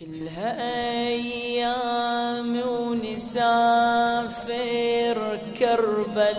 كلها أيام ونسافر كربلاء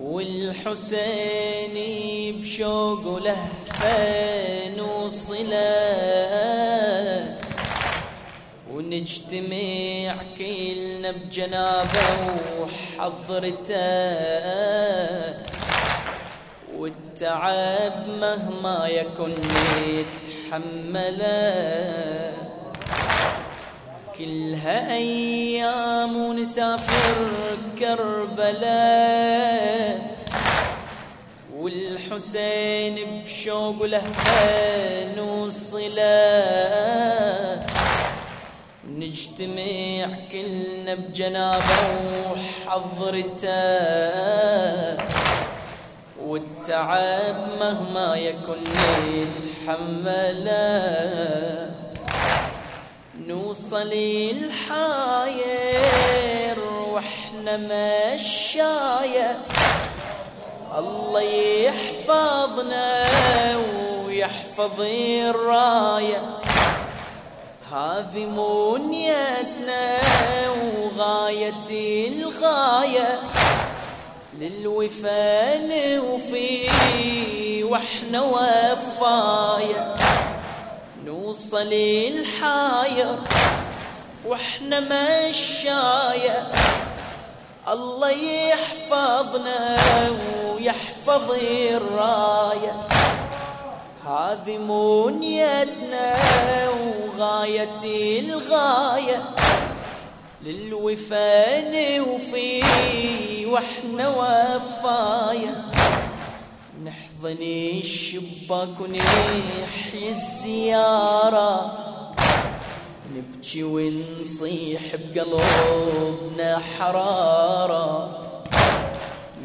والحسين بشوق ولهفة نوصله ونجتمع كلنا بجنابه وحضرته. والتعب مهما يكن نتحمله كلها أيام ونسافر كربلاء والحسين بشوق لهفة نوصله. نجتمع كلنا بجنابه وحضرته. والتعب مهما يكن يتحمله نوصل الحاير وإحنا مشاية. الله يحفظنا ويحفظ الراية. هذه منيتنا وغاية الغاية. للوفان وفي وإحنا وفايا نوصل الحاير وإحنا مشايا الله يحفظنا ويحفظ الراية. هذه منيتنا وغاية الغاية. للوفان وفي وإحنا وفايا نحضن الشباك ونحيي الزيارة. نبكي ونصيح بقلوبنا حرارة.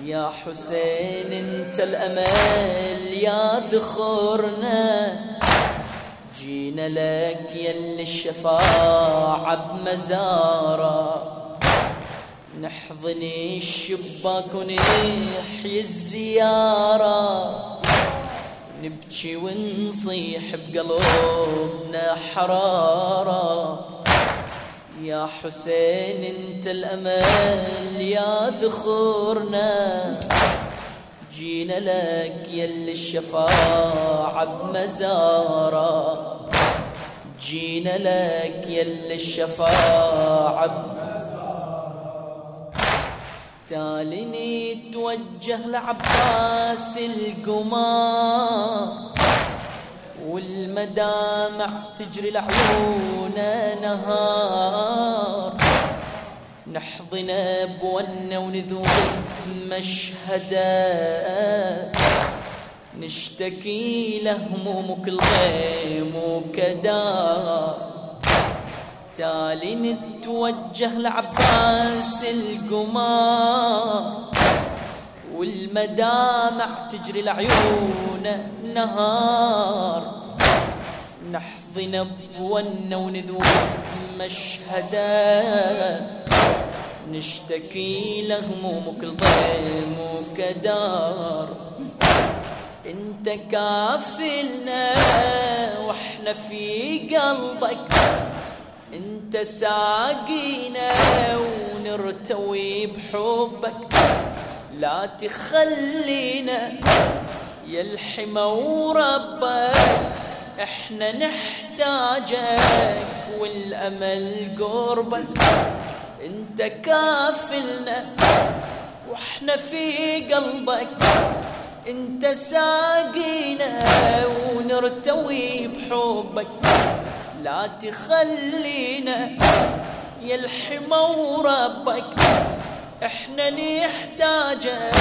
يا حسين انت الأمل يا ذخرنا جينا لك يل الشفاعة بمزارة. نحضن الشباك ونحيي الزيارة. نبكي ونصيح بقلوبنا حرارة. يا حسين انت الأمل يا ذخورنا. جينا لك يل الشفاعة بمزارة. جينا لك يل الشفاعة تالي نتوجه لعباس القمار. والمدامع تجري العيون نهار. نحضن بونا ونذوق مشهدا. نشتكي لهمومك الغيم وكدار. تالي نتوجه لعباس القمار. والمدامع تجري العيون نهار. نحضن بونا ونذوق مشهدا. نشتكي لهمومك الضيم وكدار. انت كافلنا وإحنا في قلبك. انت ساقينا ونرتوي بحبك. لا تخلينا يا الحمى وربك إحنا نحتاجك والأمل قربك. انت كافلنا وإحنا في قلبك. انت ساقينا ونرتوي بحبك. لا تخلينا يا الحمى وربك. إحنا نحتاجك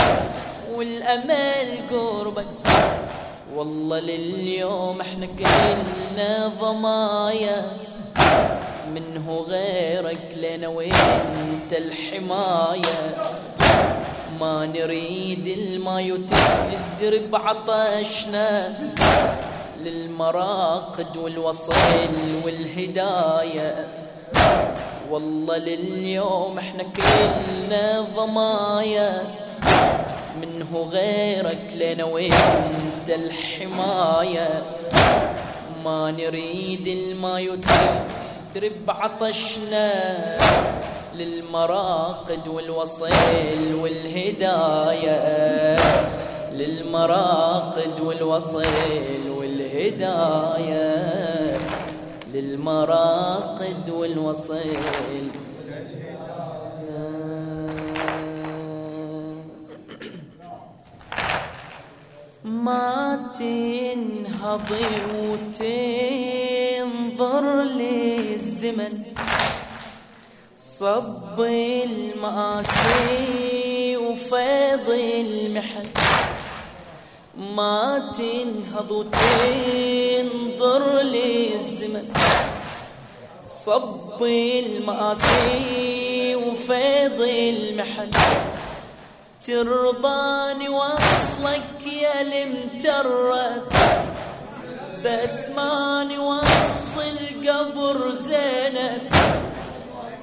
والأمل قربك. والله لليوم إحنا كلنا ضمايا. منه غيرك لنا وإنت الحماية. ما نريد الماء يتقدر بعطشنا. للمراقد والوصل والهداية. والله لليوم إحنا كلنا ضمايا منه غيرك لنا وانت الحماية. ما نريد الما يدرب عطشنا. للمراقد والوصل والهداية. للمراقد والوصل والهداية للمراقد والوصل ما تنهضي وتنظر للزمن. صب المآسي وفيض المحن. ما تنهض وتنظر للزمن. صب المآسي وفيض المحن. ترضاني وصلك يا المترد بس ماني وصل قبر زينب.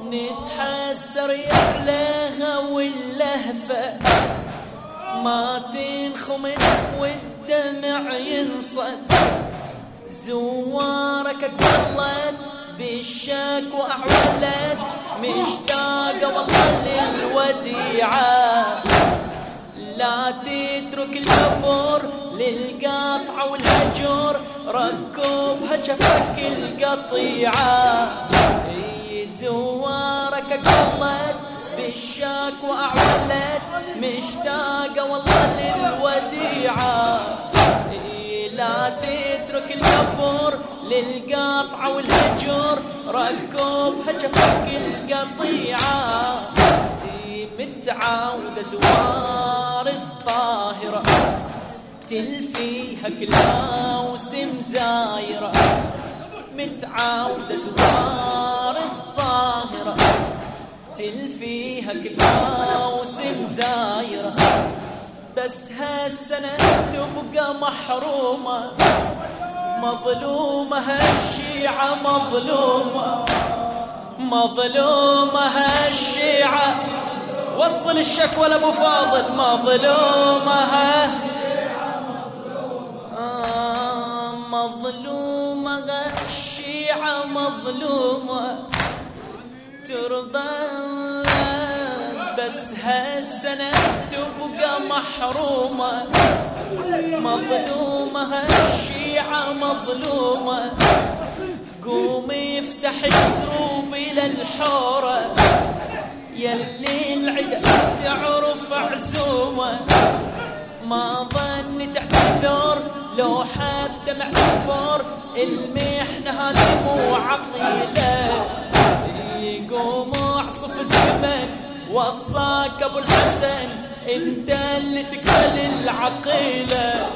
نتحسر عليها واللهفة. ما تنخمن والدمع ينصف زوارك قلت بالشك وأعولت. مشتاقة والله للوديعة. لا تترك القبر للقطع والهجر ركوبها شفك القطيعة. زوارك قلت بالشاك وأعولت مشتاقة والله للوديعة. لا تترك القبر للقطع والهجر ركوبها شفك القطيعة. متعودة زوار الطاهرة. تلفيها كل موسم زايرة. متعودة زوار موسم زايرة. بس هالسنة تبقى محرومة. مظلومة هالشيعة مظلومة. مظلومة هالشيعة. وصل الشكوى لابو فاضل. مظلومة آه مظلومة الشيعة مظلومة. ترضى بس هالسنة تبقى محرومة. مظلومة الشيعة مظلومة. قوم افتح دروب للحورة يلي العدا تعرف عزومة. ما ظن تعتذر لو حتى معفور المحنة هذه مو عقيلة يقوم اعصف الزمن. وصاك أبو الحسن أنت اللي تقبل العقيلة.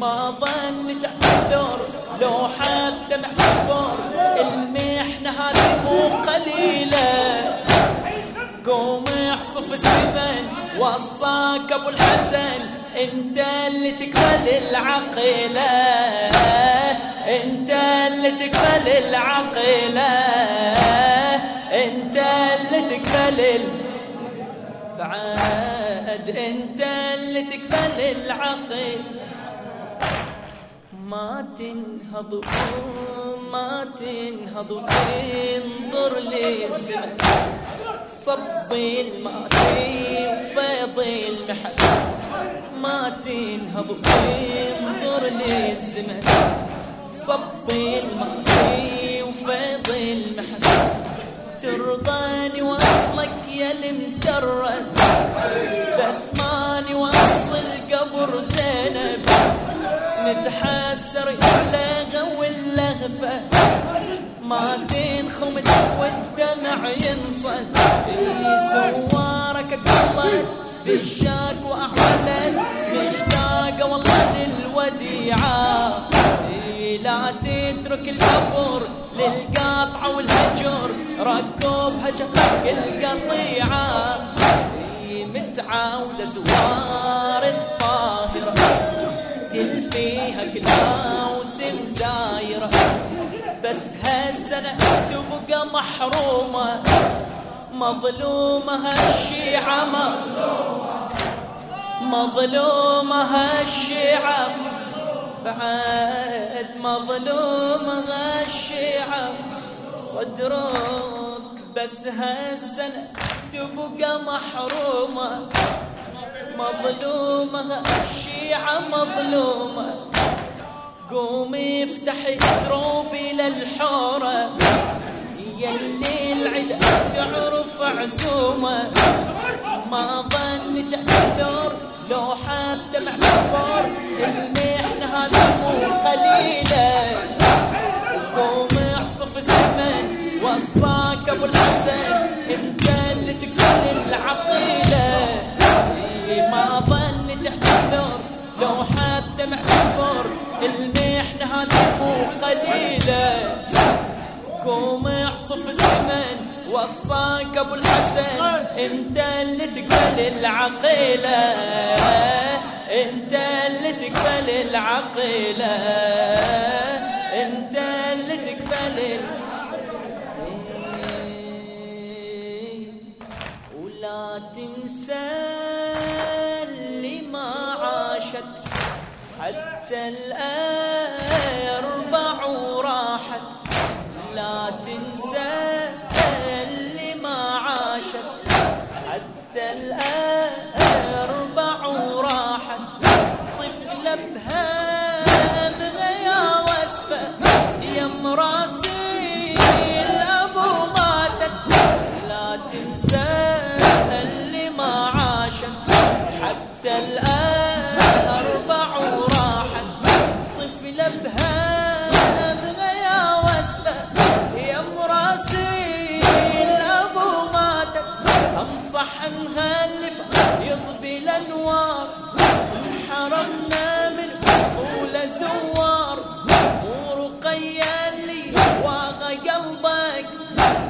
ما ظن تعتذر لو حتى معفور المحنة هذه مو قليلة. قوم احصف الزمن وصاك أبو الحسن أنت اللي تقبل العقيلة. أنت اللي تقبل العقيلة. انت اللي تقبل بعد انت اللي تقبل العقيلة ما تنهض ما تنهض وتنظر للزمن صب الماسي وفيض المحن ما تنهض وتنظر للزمن صب الماسي وفيض المحن ترضاني وصلك يا المجرد بس ماني وأصل قبر زينب. نتحسر اللغة واللغفة ما تنخمد والدمع ينصد. زوارك قلت. بالشاك وأعلن. مشتاقة والله للوديعة. لا تترك القبر للقاطعة والهجر. ركوبها جفك القطيعة. متعودة زوار الطاهرة تلفيها كل موسم زايرة بس هالسنة تبقى محرومة. مظلومة هالشيعة مظلومة هالشيعة. بعد مظلوم الشيعة صدرك بس هالسنة تبقى محرومة. مظلومة الشيعة مظلومة. قومي افتحي دروبي للحورة يلي العدا تعرف عزومة. ما ظنت اعذر لو حتى مع كفار. المحنة هذه مو قليلة. قوم اعصف الزمن وصاك ابو الحسن انت اللي تكفل العقيلة ما ظنت اعذر لو حتى مع كفار المحنة هذه مو قليلة. قوم اعصف الزمن وصاك ابو الحسن انت اللي تقبل العقيلة. انت اللي تقبل العقيلة. انت اللي تقبل ولا حتى الآن أربع وراحت لا تنسى نغلف يضبي الأنوار. حرمنا من طول زوار ورقيا اللي واغى قلبك.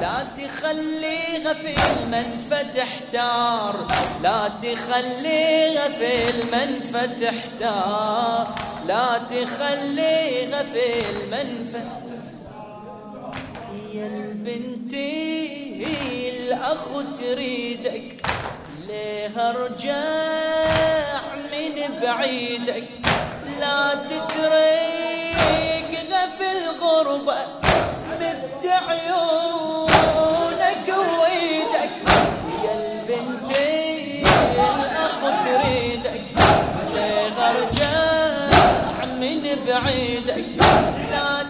لا تخليها في المنفى تحتار لا تخليها في المنفى تحتار لا تخليها في المنفى يا البنتي الأخ تريدك. ليه أرجع من بعيدك لا تتريق في الغربة مد عيونك ويدك. يا البنتي الأخ تريدك. ليه أرجع من بعيدك لا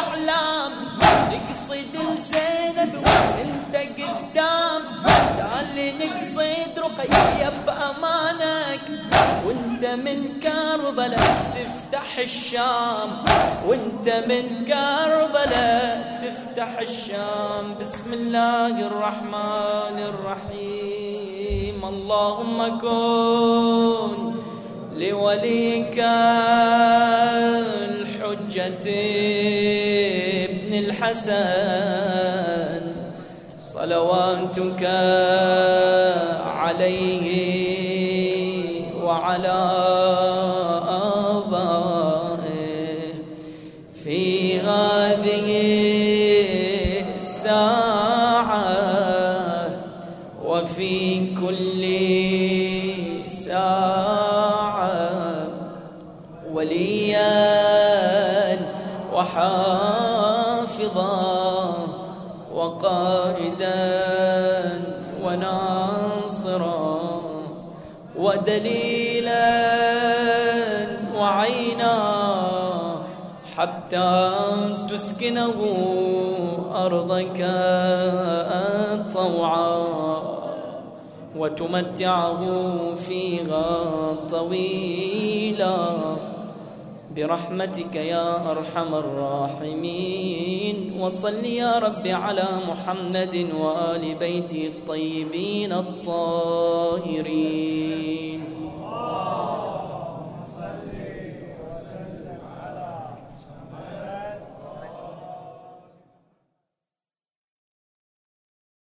الأعلام. نقصد الزينب وانت قدام. قال نقصد رقية بأمانك. وانت من كربلاء تفتح الشام. وانت من كربلاء تفتح الشام. بسم الله الرحمن الرحيم. اللهم كن لوليك الحجة. ابن الحسن صلواتك عليه وعلى آبائه في هذه الساعة وفي كل ساعة وليا وحافظا وقائدا وناصرا ودليلا وعينا حتى تسكنه أرضك طوعا وتمتعه فيها طويلا. برحمتك يا أرحم الراحمين. وصل يا رب على محمد وآل بيته الطيبين الطاهرين.